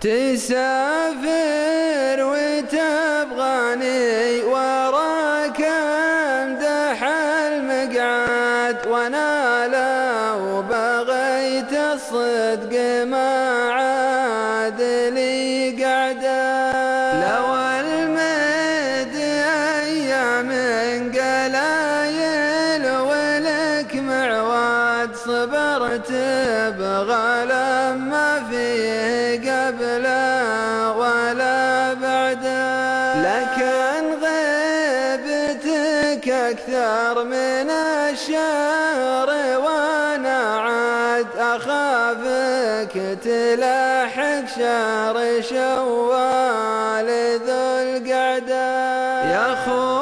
تسافر وتبغاني وراك امدح المقعد وأنا لو بغيت الصدق ما عاد لي قعدة. لو المد أيام قلايل ولك معواد صبرت فيه قبله ولا بعده. لكن غيبتك أكثر من الشهر وأنا عاد أخافك تلاحق شهر شوال ذو القعدة. يا خوي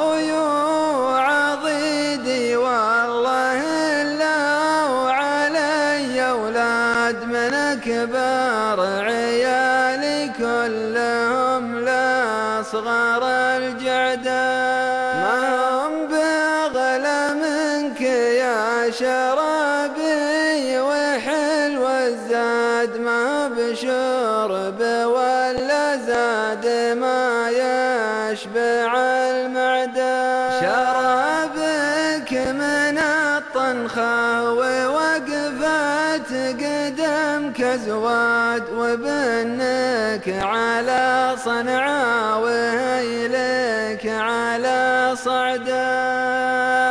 كبار عيالي كلهم لأصغر الجعدة. ما هم بأغلى منك يا شرابي وحلو الزاد. ما بشرب ولا زاد ما يشبع المعدة. شرابك من الطنخة ووقفت قدمك زواد وبنك على صنعاء وهيلك على صعده